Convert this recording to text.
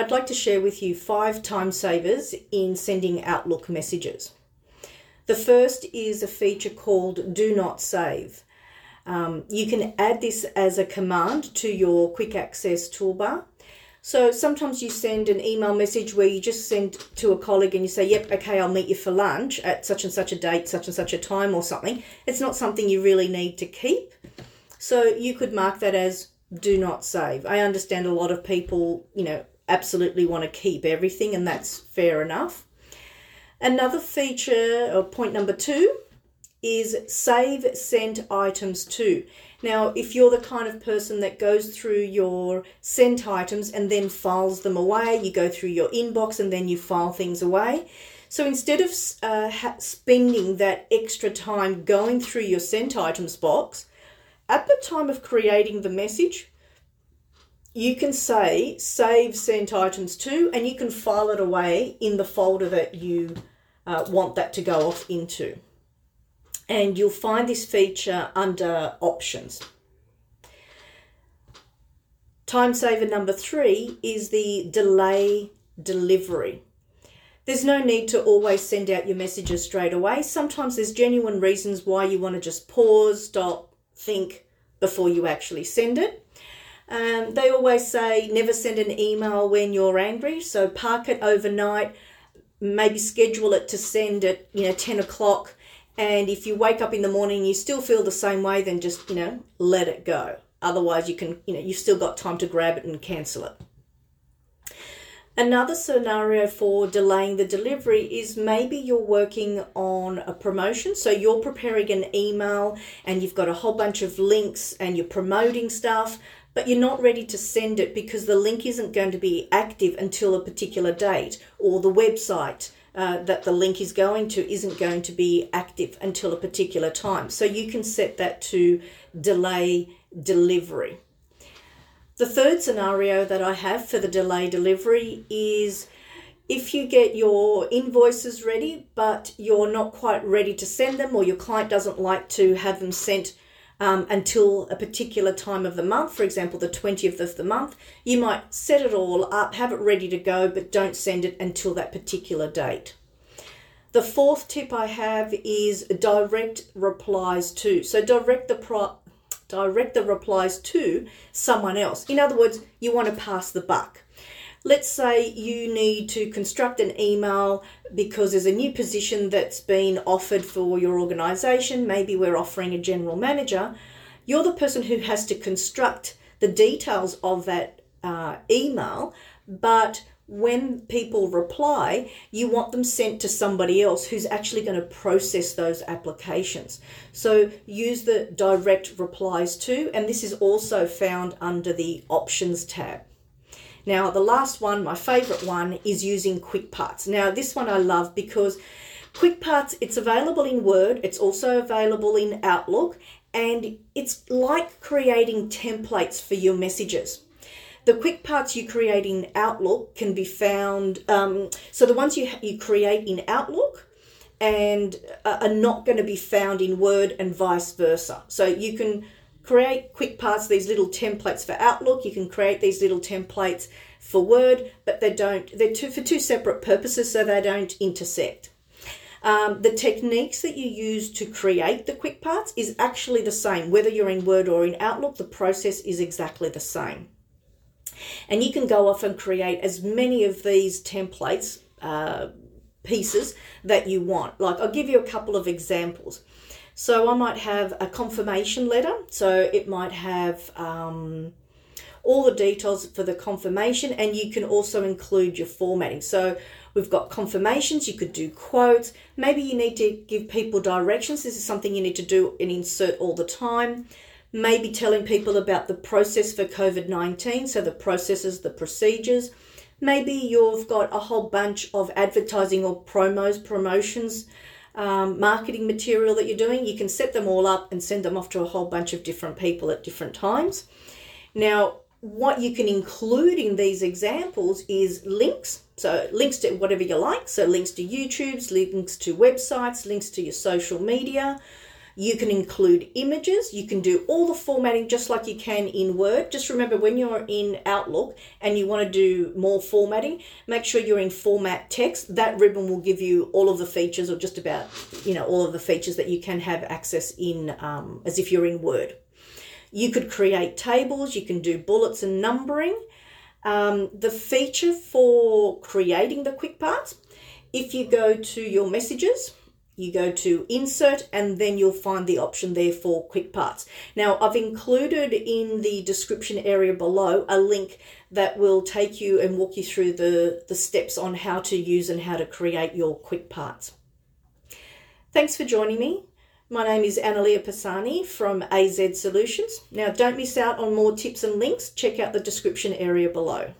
I'd like to share with you five time savers in sending Outlook messages. The first is a feature called Do Not Save. Um, you can add this as a command to your quick access toolbar. So sometimes you send an email message where you just send to a colleague and you say, Yep, okay, I'll meet you for lunch at such and such a date, such and such a time, or something. It's not something you really need to keep. So you could mark that as do not save. I understand a lot of people, you know, absolutely want to keep everything, and that's fair enough. Another feature, or point number two, is save sent items to. Now, if you're the kind of person that goes through your sent items and then files them away, you go through your inbox and then you file things away. So instead of uh, spending that extra time going through your sent items box, at the time of creating the message, you can say save sent items to, and you can file it away in the folder that you uh, want that to go off into. And you'll find this feature under options. Time saver number three is the delay delivery. There's no need to always send out your messages straight away. Sometimes there's genuine reasons why you want to just pause, stop, think before you actually send it. Um, they always say never send an email when you're angry, so park it overnight maybe schedule it to send at you know 10 o'clock. And if you wake up in the morning and you still feel the same way then just you know let it go. Otherwise you can you know you've still got time to grab it and cancel it. Another scenario for delaying the delivery is maybe you're working on a promotion. So you're preparing an email and you've got a whole bunch of links and you're promoting stuff, but you're not ready to send it because the link isn't going to be active until a particular date, or the website uh, that the link is going to isn't going to be active until a particular time. So you can set that to delay delivery. The third scenario that I have for the delay delivery is if you get your invoices ready, but you're not quite ready to send them, or your client doesn't like to have them sent um, until a particular time of the month, for example, the 20th of the month, you might set it all up, have it ready to go, but don't send it until that particular date. The fourth tip I have is direct replies to. So direct the pro- direct the replies to someone else. In other words, you want to pass the buck. Let's say you need to construct an email because there's a new position that's been offered for your organization. Maybe we're offering a general manager. You're the person who has to construct the details of that uh, email, but when people reply, you want them sent to somebody else who's actually going to process those applications. So use the direct replies to, and this is also found under the options tab. Now, the last one, my favorite one, is using Quick Parts. Now, this one I love because Quick Parts, it's available in Word, it's also available in Outlook, and it's like creating templates for your messages. The quick parts you create in Outlook can be found, um, so the ones you, you create in Outlook and uh, are not going to be found in Word and vice versa. So you can create quick parts, these little templates for Outlook. You can create these little templates for Word, but they don't, they're two, for two separate purposes, so they don't intersect. Um, the techniques that you use to create the quick parts is actually the same. Whether you're in Word or in Outlook, the process is exactly the same. And you can go off and create as many of these templates, uh, pieces that you want. Like, I'll give you a couple of examples. So I might have a confirmation letter. So it might have um, all the details for the confirmation, and you can also include your formatting. So we've got confirmations, you could do quotes. Maybe you need to give people directions. This is something you need to do and insert all the time. Maybe telling people about the process for COVID 19, so the processes, the procedures. Maybe you've got a whole bunch of advertising or promos, promotions um, marketing material that you're doing, you can set them all up and send them off to a whole bunch of different people at different times. Now, what you can include in these examples is links. So, links to whatever you like. So, links to YouTube's, links to websites, links to your social media. You can include images. You can do all the formatting just like you can in Word. Just remember when you're in Outlook and you want to do more formatting, make sure you're in format text. That ribbon will give you all of the features or just about, you know, all of the features that you can have access in um, as if you're in Word. You could create tables. You can do bullets and numbering. Um, the feature for creating the quick parts, if you go to your messages, you go to insert and then you'll find the option there for quick parts. Now I've included in the description area below a link that will take you and walk you through the, the steps on how to use and how to create your quick parts. Thanks for joining me. My name is Analia Pisani from AZ Solutions. Now don't miss out on more tips and links. Check out the description area below.